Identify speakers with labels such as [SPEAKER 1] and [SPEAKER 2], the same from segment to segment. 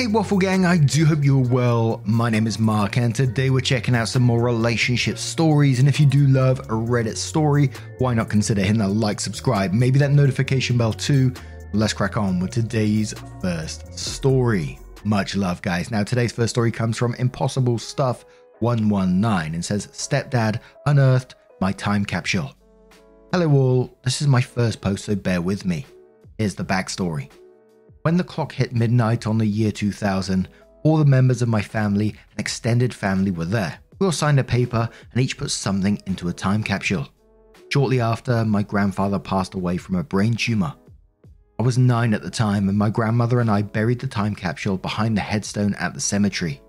[SPEAKER 1] Hey, Waffle Gang, I do hope you're well. My name is Mark, and today we're checking out some more relationship stories. And if you do love a Reddit story, why not consider hitting that like, subscribe, maybe that notification bell too? Let's crack on with today's first story. Much love, guys. Now, today's first story comes from Impossible Stuff 119 and says, Stepdad unearthed my time capsule. Hello, all. This is my first post, so bear with me. Here's the backstory. When the clock hit midnight on the year 2000, all the members of my family and extended family were there. We all signed a paper and each put something into a time capsule. Shortly after, my grandfather passed away from a brain tumor. I was nine at the time, and my grandmother and I buried the time capsule behind the headstone at the cemetery.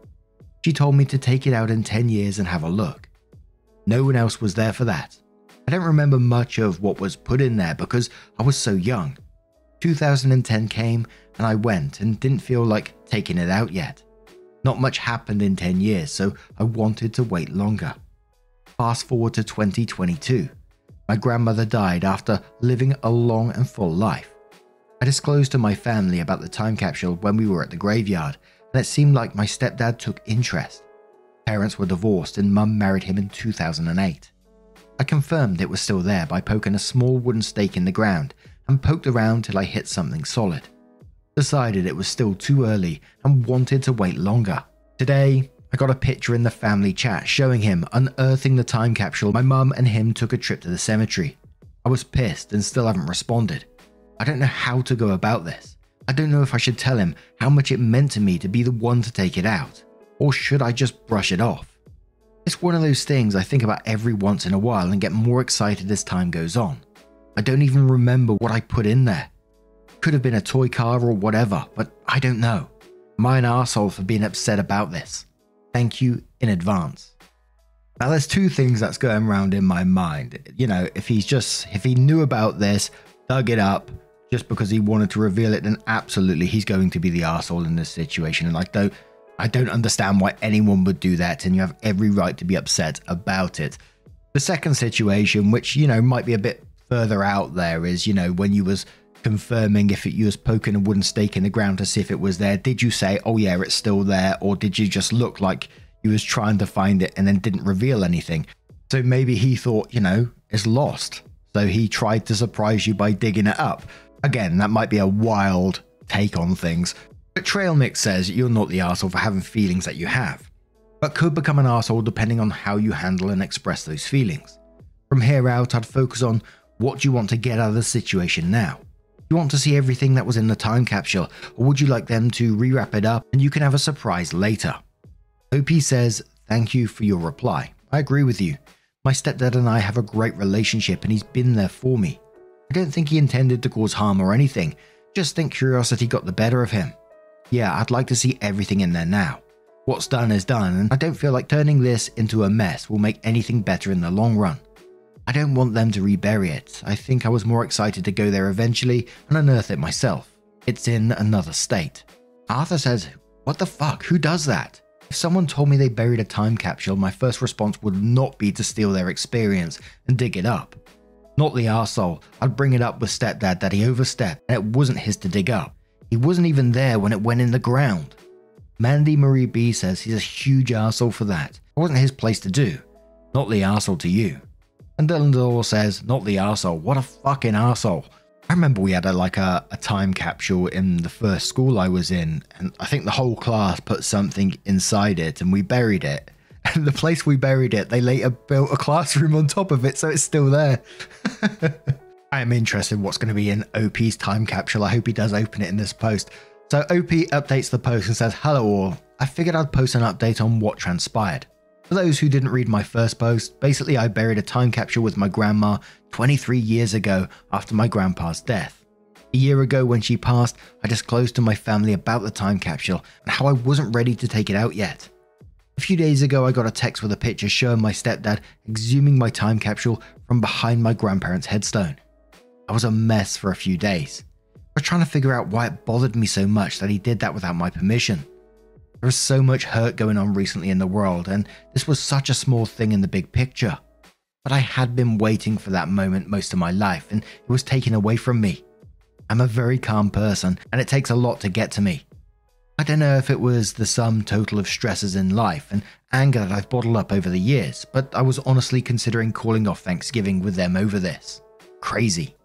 [SPEAKER 1] She told me to take it out in 10 years and have a look. No one else was there for that. I don't remember much of what was put in there because I was so young. 2010 came and I went and didn't feel like taking it out yet. Not much happened in 10 years, so I wanted to wait longer. Fast forward to 2022. My grandmother died after living a long and full life. I disclosed to my family about the time capsule when we were at the graveyard, and it seemed like my stepdad took interest. Parents were divorced and mum married him in 2008. I confirmed it was still there by poking a small wooden stake in the ground and poked around till I hit something solid. Decided it was still too early and wanted to wait longer. Today, I got a picture in the family chat showing him unearthing the time capsule. My mum and him took a trip to the cemetery. I was pissed and still haven't responded. I don't know how to go about this. I don't know if I should tell him how much it meant to me to be the one to take it out, or should I just brush it off? It's one of those things I think about every once in a while and get more excited as time goes on. I don't even remember what I put in there. Could have been a toy car or whatever, but I don't know. Am I an arsehole for being upset about this? Thank you in advance. Now, there's two things that's going around in my mind. You know, if he's just, if he knew about this, dug it up just because he wanted to reveal it, then absolutely he's going to be the arsehole in this situation. And I don't, I don't understand why anyone would do that, and you have every right to be upset about it. The second situation, which, you know, might be a bit further out there, is, you know, when you was confirming if it, you was poking a wooden stake in the ground to see if it was there. Did you say, "Oh yeah, it's still there," or did you just look like you was trying to find it and then didn't reveal anything? So maybe he thought, you know, it's lost. So he tried to surprise you by digging it up. Again, that might be a wild take on things. But Trail Mix says you're not the asshole for having feelings that you have, but could become an asshole depending on how you handle and express those feelings. From here out, I'd focus on what do you want to get out of the situation now Do you want to see everything that was in the time capsule, or would you like them to rewrap it up and you can have a surprise later? OP says, Thank you for your reply. I agree with you. My stepdad and I have a great relationship and he's been there for me. I don't think he intended to cause harm or anything, just think curiosity got the better of him. Yeah, I'd like to see everything in there now. What's done is done, and I don't feel like turning this into a mess will make anything better in the long run. I don't want them to rebury it. I think I was more excited to go there eventually and unearth it myself. It's in another state. Arthur says, What the fuck? Who does that? If someone told me they buried a time capsule, my first response would not be to steal their experience and dig it up. Not the arsehole. I'd bring it up with stepdad that he overstepped and it wasn't his to dig up. He wasn't even there when it went in the ground. Mandy Marie B says he's a huge arsehole for that. It wasn't his place to do. Not the arsehole to you. And Dylan Dole says, not the arsehole. What a fucking arsehole. I remember we had a, like a, a time capsule in the first school I was in, and I think the whole class put something inside it and we buried it. And the place we buried it, they later built a classroom on top of it, so it's still there. I am interested in what's going to be in OP's time capsule. I hope he does open it in this post. So OP updates the post and says, Hello all. I figured I'd post an update on what transpired. For those who didn't read my first post, basically I buried a time capsule with my grandma 23 years ago after my grandpa's death. A year ago, when she passed, I disclosed to my family about the time capsule and how I wasn't ready to take it out yet. A few days ago, I got a text with a picture showing my stepdad exhuming my time capsule from behind my grandparents' headstone. I was a mess for a few days. I was trying to figure out why it bothered me so much that he did that without my permission. There is so much hurt going on recently in the world, and this was such a small thing in the big picture. But I had been waiting for that moment most of my life, and it was taken away from me. I'm a very calm person, and it takes a lot to get to me. I don't know if it was the sum total of stresses in life and anger that I've bottled up over the years, but I was honestly considering calling off Thanksgiving with them over this. Crazy.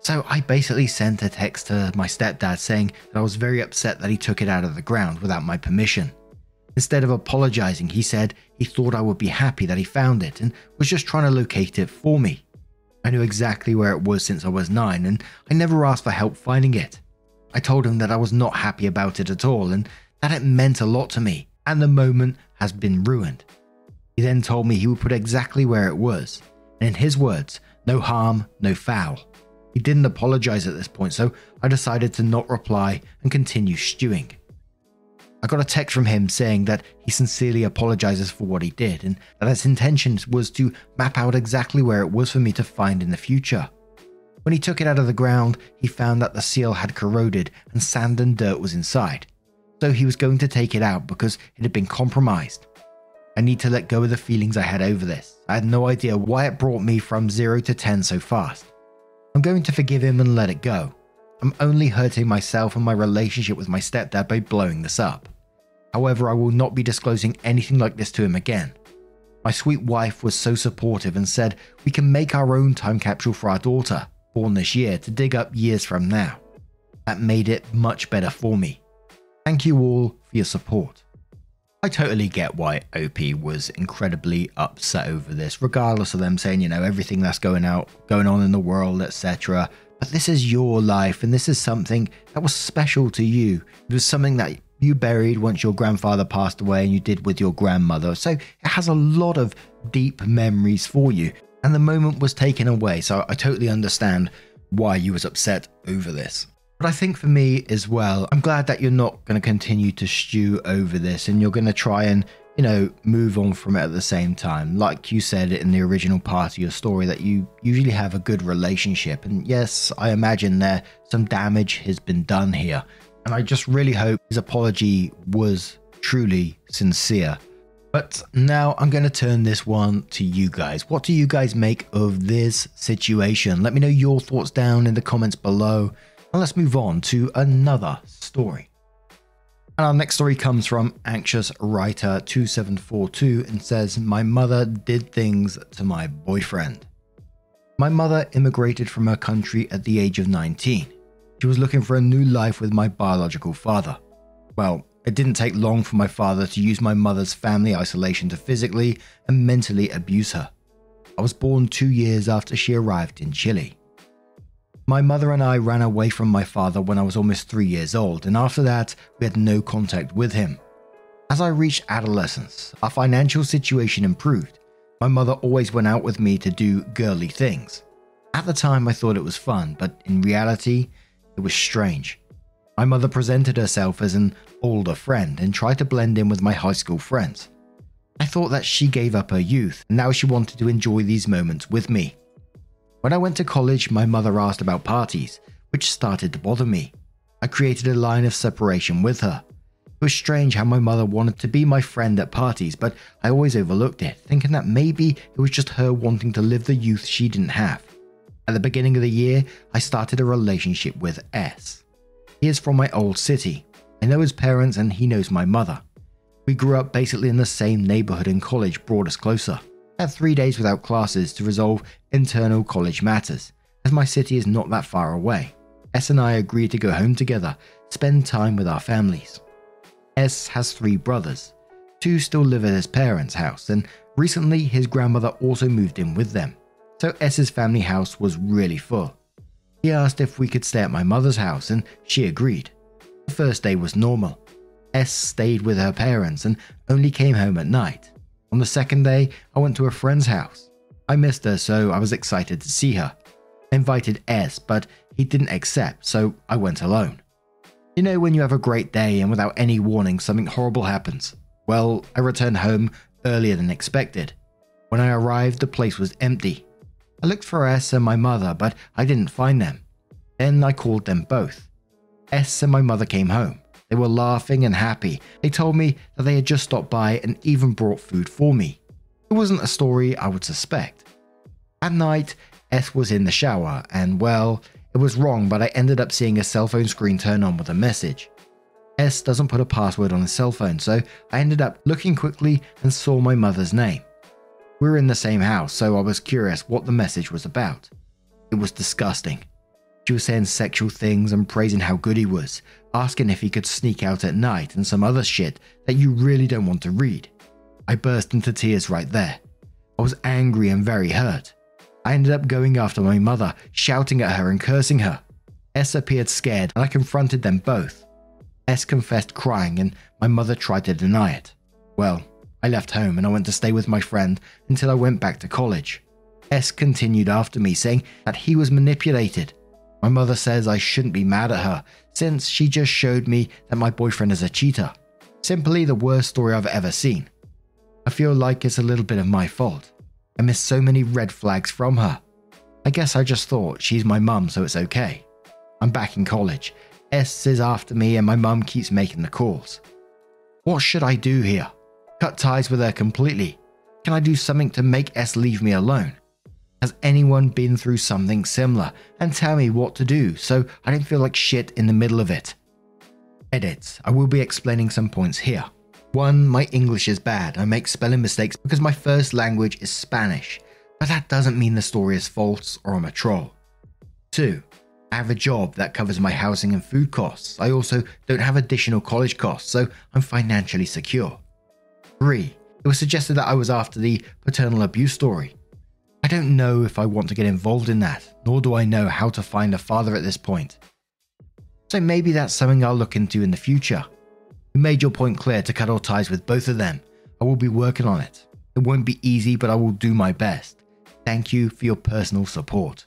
[SPEAKER 1] So I basically sent a text to my stepdad saying that I was very upset that he took it out of the ground without my permission. Instead of apologizing, he said he thought I would be happy that he found it and was just trying to locate it for me. I knew exactly where it was since I was 9 and I never asked for help finding it. I told him that I was not happy about it at all and that it meant a lot to me and the moment has been ruined. He then told me he would put exactly where it was, and in his words, no harm, no foul. He didn't apologize at this point, so I decided to not reply and continue stewing. I got a text from him saying that he sincerely apologizes for what he did and that his intention was to map out exactly where it was for me to find in the future. When he took it out of the ground, he found that the seal had corroded and sand and dirt was inside. So he was going to take it out because it had been compromised. I need to let go of the feelings I had over this. I had no idea why it brought me from 0 to 10 so fast. I'm going to forgive him and let it go. I'm only hurting myself and my relationship with my stepdad by blowing this up. However, I will not be disclosing anything like this to him again. My sweet wife was so supportive and said we can make our own time capsule for our daughter, born this year, to dig up years from now. That made it much better for me. Thank you all for your support. I totally get why OP was incredibly upset over this, regardless of them saying, you know, everything that's going out, going on in the world, etc. But this is your life, and this is something that was special to you. It was something that you buried once your grandfather passed away, and you did with your grandmother. So it has a lot of deep memories for you. And the moment was taken away, so I totally understand why you was upset over this. But I think for me as well, I'm glad that you're not going to continue to stew over this and you're going to try and, you know, move on from it at the same time. Like you said in the original part of your story, that you usually have a good relationship. And yes, I imagine there some damage has been done here. And I just really hope his apology was truly sincere. But now I'm going to turn this one to you guys. What do you guys make of this situation? Let me know your thoughts down in the comments below. And let's move on to another story. And our next story comes from Anxious Writer 2742 and says, My mother did things to my boyfriend. My mother immigrated from her country at the age of 19. She was looking for a new life with my biological father. Well, it didn't take long for my father to use my mother's family isolation to physically and mentally abuse her. I was born two years after she arrived in Chile. My mother and I ran away from my father when I was almost three years old, and after that, we had no contact with him. As I reached adolescence, our financial situation improved. My mother always went out with me to do girly things. At the time, I thought it was fun, but in reality, it was strange. My mother presented herself as an older friend and tried to blend in with my high school friends. I thought that she gave up her youth, and now she wanted to enjoy these moments with me. When I went to college, my mother asked about parties, which started to bother me. I created a line of separation with her. It was strange how my mother wanted to be my friend at parties, but I always overlooked it, thinking that maybe it was just her wanting to live the youth she didn't have. At the beginning of the year, I started a relationship with S. He is from my old city. I know his parents and he knows my mother. We grew up basically in the same neighborhood and college brought us closer had three days without classes to resolve internal college matters, as my city is not that far away. S and I agreed to go home together, spend time with our families. S has three brothers. Two still live at his parents' house, and recently his grandmother also moved in with them. So S's family house was really full. He asked if we could stay at my mother's house, and she agreed. The first day was normal. S stayed with her parents and only came home at night. On the second day, I went to a friend's house. I missed her, so I was excited to see her. I invited S, but he didn't accept, so I went alone. You know, when you have a great day and without any warning, something horrible happens. Well, I returned home earlier than expected. When I arrived, the place was empty. I looked for S and my mother, but I didn't find them. Then I called them both. S and my mother came home. They were laughing and happy. They told me that they had just stopped by and even brought food for me. It wasn't a story I would suspect. At night, S was in the shower, and well, it was wrong, but I ended up seeing a cell phone screen turn on with a message. S doesn't put a password on his cell phone, so I ended up looking quickly and saw my mother's name. We were in the same house, so I was curious what the message was about. It was disgusting. She was saying sexual things and praising how good he was, asking if he could sneak out at night and some other shit that you really don't want to read. I burst into tears right there. I was angry and very hurt. I ended up going after my mother, shouting at her and cursing her. S appeared scared and I confronted them both. S confessed crying and my mother tried to deny it. Well, I left home and I went to stay with my friend until I went back to college. S continued after me, saying that he was manipulated. My mother says I shouldn't be mad at her, since she just showed me that my boyfriend is a cheater. Simply the worst story I've ever seen. I feel like it's a little bit of my fault. I missed so many red flags from her. I guess I just thought she's my mum, so it's okay. I'm back in college. S is after me, and my mum keeps making the calls. What should I do here? Cut ties with her completely? Can I do something to make S leave me alone? Has anyone been through something similar and tell me what to do so I don't feel like shit in the middle of it? Edits. I will be explaining some points here. 1. My English is bad. I make spelling mistakes because my first language is Spanish, but that doesn't mean the story is false or I'm a troll. 2. I have a job that covers my housing and food costs. I also don't have additional college costs, so I'm financially secure. 3. It was suggested that I was after the paternal abuse story. I don't know if I want to get involved in that, nor do I know how to find a father at this point. So maybe that's something I'll look into in the future. You made your point clear to cut all ties with both of them. I will be working on it. It won't be easy, but I will do my best. Thank you for your personal support.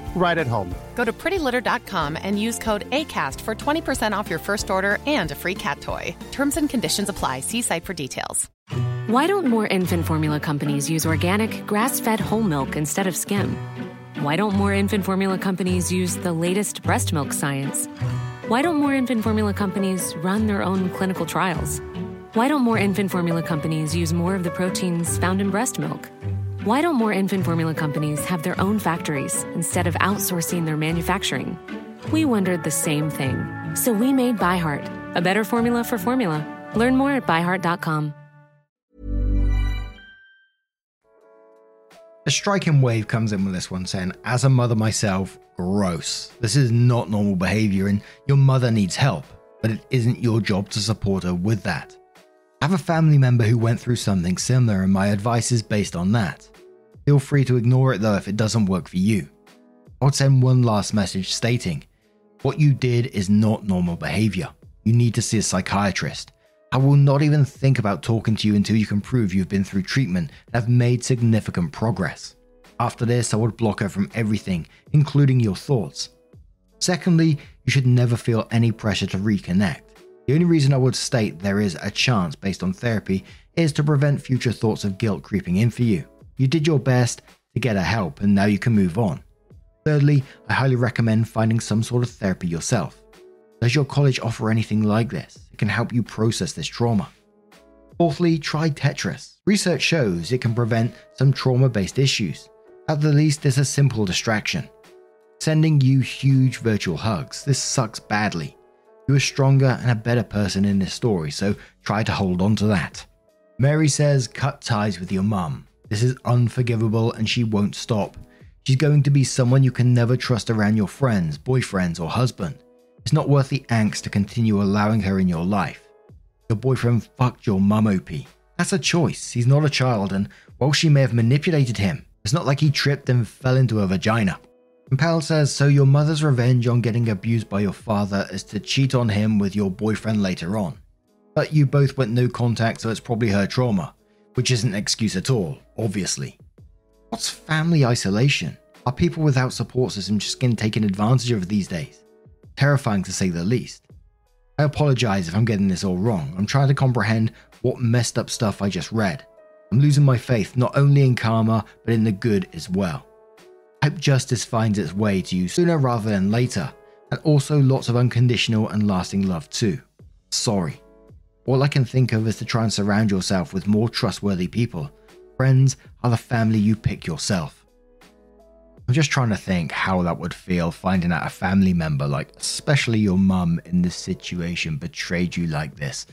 [SPEAKER 2] right at home.
[SPEAKER 3] Go to prettylitter.com and use code ACAST for 20% off your first order and a free cat toy. Terms and conditions apply. See site for details.
[SPEAKER 4] Why don't more infant formula companies use organic, grass fed whole milk instead of skim? Why don't more infant formula companies use the latest breast milk science? Why don't more infant formula companies run their own clinical trials? Why don't more infant formula companies use more of the proteins found in breast milk? Why don't more infant formula companies have their own factories instead of outsourcing their manufacturing? We wondered the same thing. So we made ByHeart, a better formula for formula. Learn more at byheart.com.
[SPEAKER 1] A striking wave comes in with this one saying, As a mother myself, gross. This is not normal behavior, and your mother needs help, but it isn't your job to support her with that. I have a family member who went through something similar, and my advice is based on that. Feel free to ignore it though if it doesn't work for you. I'll send one last message stating, What you did is not normal behavior. You need to see a psychiatrist. I will not even think about talking to you until you can prove you've been through treatment and have made significant progress. After this, I would block her from everything, including your thoughts. Secondly, you should never feel any pressure to reconnect. The only reason I would state there is a chance based on therapy is to prevent future thoughts of guilt creeping in for you. You did your best to get her help and now you can move on. Thirdly, I highly recommend finding some sort of therapy yourself. Does your college offer anything like this? It can help you process this trauma. Fourthly, try Tetris. Research shows it can prevent some trauma based issues. At the least, it's a simple distraction. Sending you huge virtual hugs. This sucks badly. You are stronger and a better person in this story, so try to hold on to that. Mary says, cut ties with your mum. This is unforgivable and she won't stop. She's going to be someone you can never trust around your friends, boyfriends, or husband. It's not worth the angst to continue allowing her in your life. Your boyfriend fucked your mum, OP. That's a choice. He's not a child, and while she may have manipulated him, it's not like he tripped and fell into a vagina. And Pal says, So your mother's revenge on getting abused by your father is to cheat on him with your boyfriend later on. But you both went no contact, so it's probably her trauma, which isn't an excuse at all, obviously. What's family isolation? Are people without support system just getting taken advantage of these days? Terrifying to say the least. I apologize if I'm getting this all wrong. I'm trying to comprehend what messed up stuff I just read. I'm losing my faith not only in karma, but in the good as well. I hope justice finds its way to you sooner rather than later, and also lots of unconditional and lasting love too. Sorry. All I can think of is to try and surround yourself with more trustworthy people. Friends are the family you pick yourself. I'm just trying to think how that would feel finding out a family member, like especially your mum in this situation, betrayed you like this.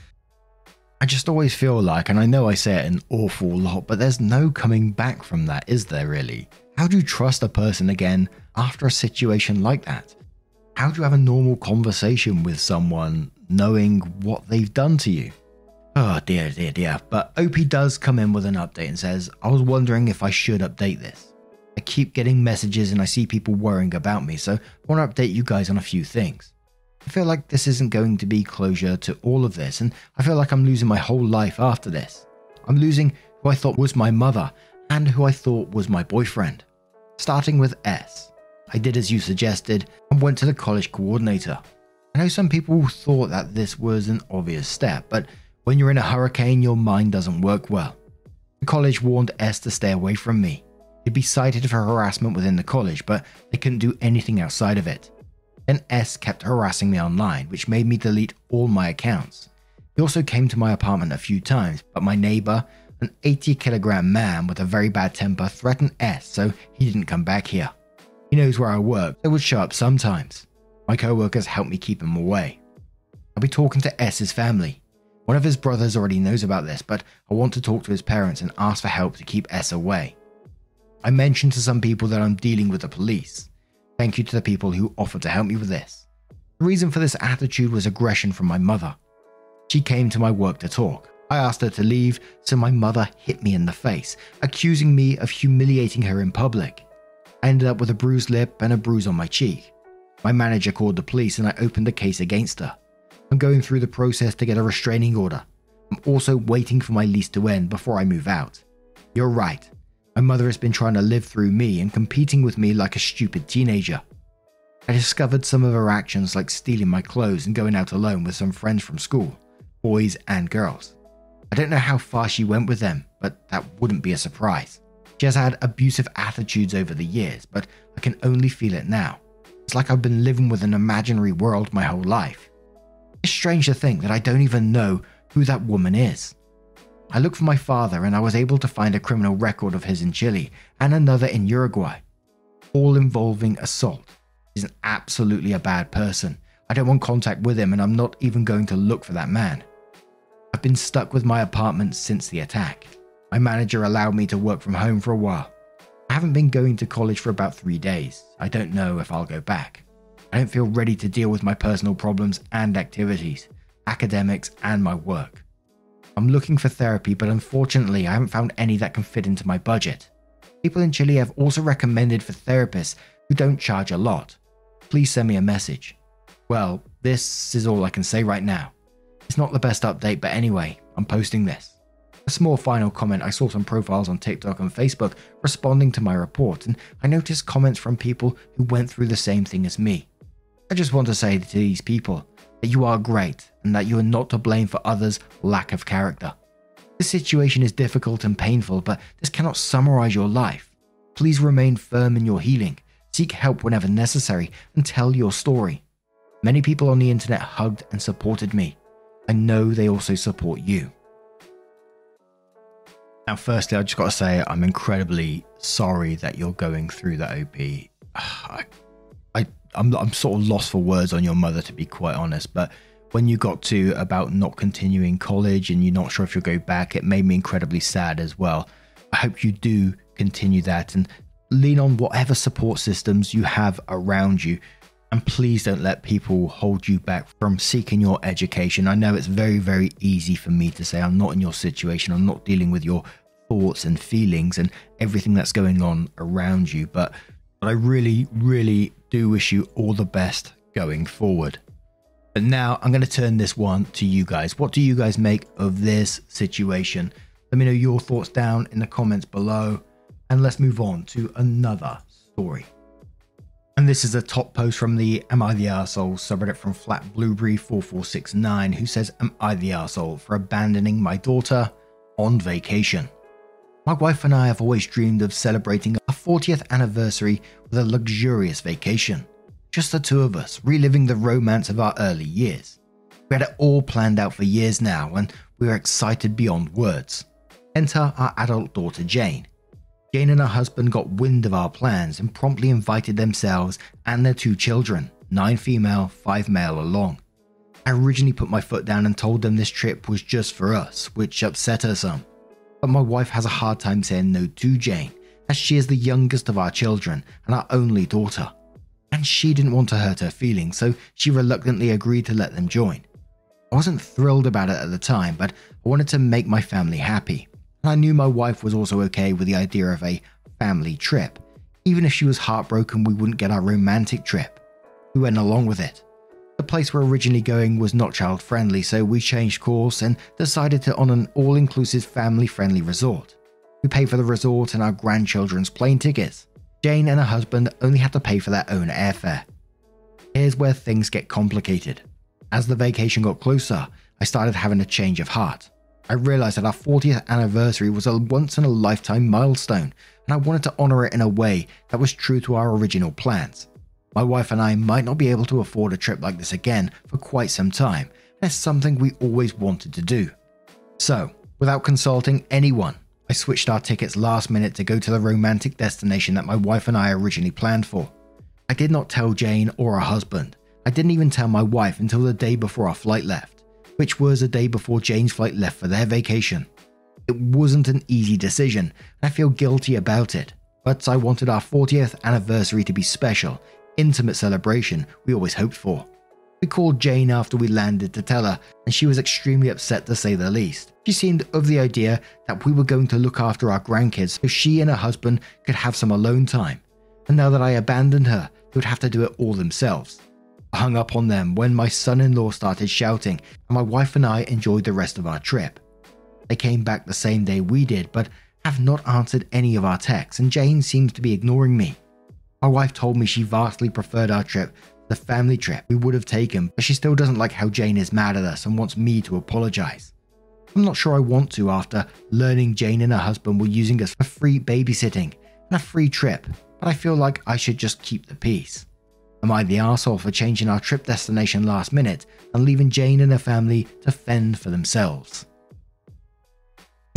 [SPEAKER 1] I just always feel like, and I know I say it an awful lot, but there's no coming back from that, is there really? How do you trust a person again after a situation like that? How do you have a normal conversation with someone knowing what they've done to you? Oh dear, dear, dear. But OP does come in with an update and says, I was wondering if I should update this. I keep getting messages and I see people worrying about me, so I want to update you guys on a few things. I feel like this isn't going to be closure to all of this, and I feel like I'm losing my whole life after this. I'm losing who I thought was my mother and who I thought was my boyfriend. Starting with S. I did as you suggested and went to the college coordinator. I know some people thought that this was an obvious step, but when you're in a hurricane, your mind doesn't work well. The college warned S to stay away from me. He'd be cited for harassment within the college, but they couldn't do anything outside of it. Then S kept harassing me online, which made me delete all my accounts. He also came to my apartment a few times, but my neighbor, an 80 kilogram man with a very bad temper, threatened S, so he didn't come back here. He knows where I work, so would show up sometimes. My co workers helped me keep him away. I'll be talking to S's family. One of his brothers already knows about this, but I want to talk to his parents and ask for help to keep S away. I mentioned to some people that I'm dealing with the police. Thank you to the people who offered to help me with this. The reason for this attitude was aggression from my mother. She came to my work to talk. I asked her to leave, so my mother hit me in the face, accusing me of humiliating her in public. I ended up with a bruised lip and a bruise on my cheek. My manager called the police and I opened a case against her. I'm going through the process to get a restraining order. I'm also waiting for my lease to end before I move out. You're right, my mother has been trying to live through me and competing with me like a stupid teenager. I discovered some of her actions like stealing my clothes and going out alone with some friends from school, boys and girls. I don't know how far she went with them, but that wouldn't be a surprise. She has had abusive attitudes over the years, but I can only feel it now. It's like I've been living with an imaginary world my whole life. It's strange to think that I don't even know who that woman is. I looked for my father and I was able to find a criminal record of his in Chile and another in Uruguay, all involving assault. He's an absolutely a bad person. I don't want contact with him and I'm not even going to look for that man. I've been stuck with my apartment since the attack. My manager allowed me to work from home for a while. I haven't been going to college for about three days. I don't know if I'll go back. I don't feel ready to deal with my personal problems and activities, academics, and my work. I'm looking for therapy, but unfortunately, I haven't found any that can fit into my budget. People in Chile have also recommended for therapists who don't charge a lot. Please send me a message. Well, this is all I can say right now. It's not the best update, but anyway, I'm posting this. A small final comment I saw some profiles on TikTok and Facebook responding to my report, and I noticed comments from people who went through the same thing as me. I just want to say to these people that you are great and that you are not to blame for others' lack of character. This situation is difficult and painful, but this cannot summarize your life. Please remain firm in your healing, seek help whenever necessary, and tell your story. Many people on the internet hugged and supported me. I know they also support you. Now, firstly, I just got to say I'm incredibly sorry that you're going through that OP. I I'm I'm sort of lost for words on your mother to be quite honest, but when you got to about not continuing college and you're not sure if you'll go back, it made me incredibly sad as well. I hope you do continue that and lean on whatever support systems you have around you. And please don't let people hold you back from seeking your education. I know it's very, very easy for me to say, I'm not in your situation, I'm not dealing with your thoughts and feelings and everything that's going on around you. But, but I really, really do wish you all the best going forward. But now I'm going to turn this one to you guys. What do you guys make of this situation? Let me know your thoughts down in the comments below. And let's move on to another story. And this is a top post from the Am I the Arsehole subreddit from Flat Blueberry 4469 who says, Am I the arsehole for abandoning my daughter on vacation? My wife and I have always dreamed of celebrating our 40th anniversary with a luxurious vacation. Just the two of us, reliving the romance of our early years. We had it all planned out for years now, and we were excited beyond words. Enter our adult daughter Jane. Jane and her husband got wind of our plans and promptly invited themselves and their two children, nine female, five male, along. I originally put my foot down and told them this trip was just for us, which upset her some. But my wife has a hard time saying no to Jane, as she is the youngest of our children and our only daughter. And she didn't want to hurt her feelings, so she reluctantly agreed to let them join. I wasn't thrilled about it at the time, but I wanted to make my family happy. And I knew my wife was also okay with the idea of a family trip, even if she was heartbroken we wouldn't get our romantic trip. We went along with it. The place we're originally going was not child friendly, so we changed course and decided to on an all inclusive family friendly resort. We paid for the resort and our grandchildren's plane tickets. Jane and her husband only had to pay for their own airfare. Here's where things get complicated. As the vacation got closer, I started having a change of heart. I realized that our 40th anniversary was a once in a lifetime milestone, and I wanted to honor it in a way that was true to our original plans. My wife and I might not be able to afford a trip like this again for quite some time, it's something we always wanted to do. So, without consulting anyone, I switched our tickets last minute to go to the romantic destination that my wife and I originally planned for. I did not tell Jane or her husband. I didn't even tell my wife until the day before our flight left, which was a day before Jane's flight left for their vacation. It wasn't an easy decision, and I feel guilty about it, but I wanted our 40th anniversary to be special intimate celebration we always hoped for. We called Jane after we landed to tell her, and she was extremely upset to say the least. She seemed of the idea that we were going to look after our grandkids so she and her husband could have some alone time. And now that I abandoned her, they would have to do it all themselves. I hung up on them when my son in law started shouting, and my wife and I enjoyed the rest of our trip. They came back the same day we did, but have not answered any of our texts, and Jane seems to be ignoring me. My wife told me she vastly preferred our trip the family trip we would have taken, but she still doesn't like how Jane is mad at us and wants me to apologize. I'm not sure I want to after learning Jane and her husband were using us for free babysitting and a free trip, but I feel like I should just keep the peace. Am I the asshole for changing our trip destination last minute and leaving Jane and her family to fend for themselves?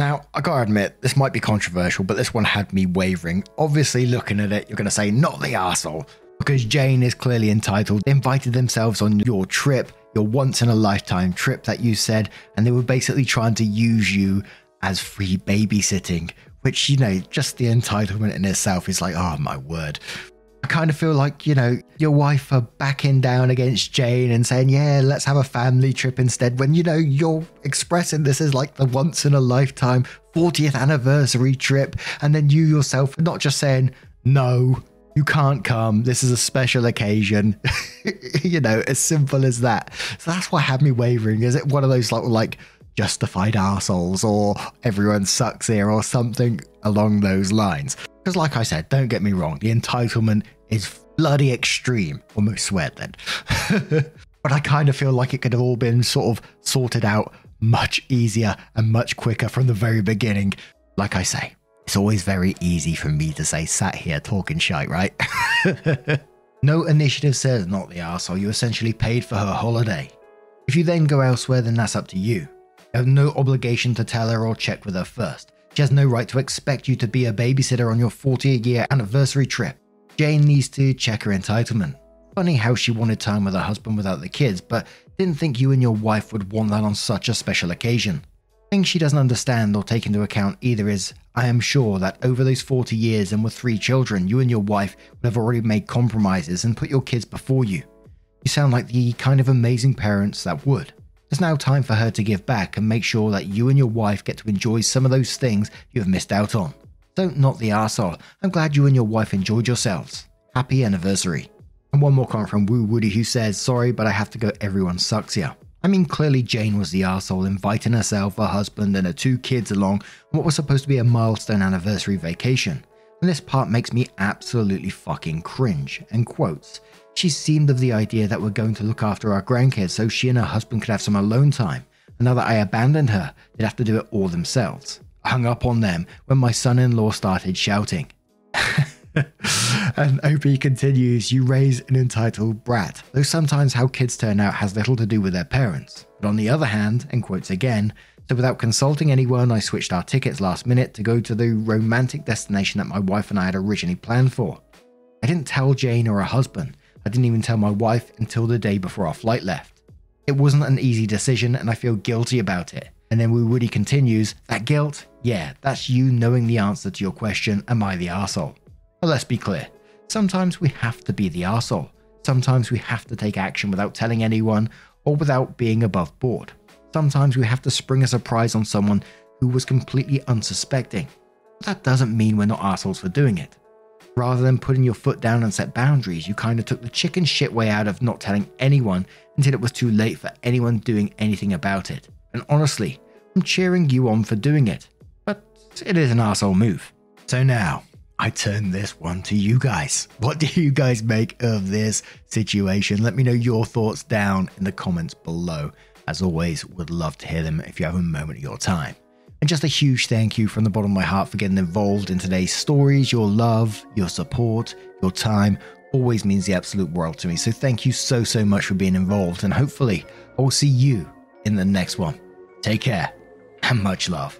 [SPEAKER 1] Now, I gotta admit, this might be controversial, but this one had me wavering. Obviously, looking at it, you're gonna say, not the asshole, because Jane is clearly entitled. They invited themselves on your trip, your once in a lifetime trip that you said, and they were basically trying to use you as free babysitting, which, you know, just the entitlement in itself is like, oh my word. I kind of feel like, you know, your wife are backing down against Jane and saying, yeah, let's have a family trip instead, when, you know, you're expressing this as like the once in a lifetime 40th anniversary trip. And then you yourself not just saying, no, you can't come. This is a special occasion. you know, as simple as that. So that's what had me wavering. Is it one of those like, like justified assholes or everyone sucks here or something along those lines? Because, like I said, don't get me wrong, the entitlement is bloody extreme. Almost sweat then. but I kind of feel like it could have all been sort of sorted out much easier and much quicker from the very beginning. Like I say, it's always very easy for me to say, sat here talking shite, right? no initiative says not the arsehole, you essentially paid for her holiday. If you then go elsewhere, then that's up to you. You have no obligation to tell her or check with her first. She has no right to expect you to be a babysitter on your 40 year anniversary trip. Jane needs to check her entitlement. Funny how she wanted time with her husband without the kids, but didn't think you and your wife would want that on such a special occasion. thing she doesn't understand or take into account either is I am sure that over those 40 years and with three children, you and your wife would have already made compromises and put your kids before you. You sound like the kind of amazing parents that would. It's now time for her to give back and make sure that you and your wife get to enjoy some of those things you have missed out on. Don't not the arsehole. I'm glad you and your wife enjoyed yourselves. Happy anniversary. And one more comment from Woo Woody who says, Sorry, but I have to go, everyone sucks here. I mean, clearly Jane was the arsehole inviting herself, her husband, and her two kids along on what was supposed to be a milestone anniversary vacation. And this part makes me absolutely fucking cringe. And quotes. She seemed of the idea that we're going to look after our grandkids so she and her husband could have some alone time. And now that I abandoned her, they'd have to do it all themselves. Hung up on them when my son in law started shouting. and OP continues, you raise an entitled brat, though sometimes how kids turn out has little to do with their parents. But on the other hand, and quotes again, so without consulting anyone, I switched our tickets last minute to go to the romantic destination that my wife and I had originally planned for. I didn't tell Jane or her husband, I didn't even tell my wife until the day before our flight left. It wasn't an easy decision and I feel guilty about it. And then Woody continues, that guilt, yeah, that's you knowing the answer to your question, am I the asshole? But let's be clear, sometimes we have to be the asshole. Sometimes we have to take action without telling anyone or without being above board. Sometimes we have to spring a surprise on someone who was completely unsuspecting. But that doesn't mean we're not assholes for doing it. Rather than putting your foot down and set boundaries, you kind of took the chicken shit way out of not telling anyone until it was too late for anyone doing anything about it. And honestly, I'm cheering you on for doing it. But it is an asshole move. So now, I turn this one to you guys. What do you guys make of this situation? Let me know your thoughts down in the comments below. As always, would love to hear them if you have a moment of your time. And just a huge thank you from the bottom of my heart for getting involved in today's stories. Your love, your support, your time always means the absolute world to me. So thank you so, so much for being involved. And hopefully, I will see you in the next one. Take care and much love.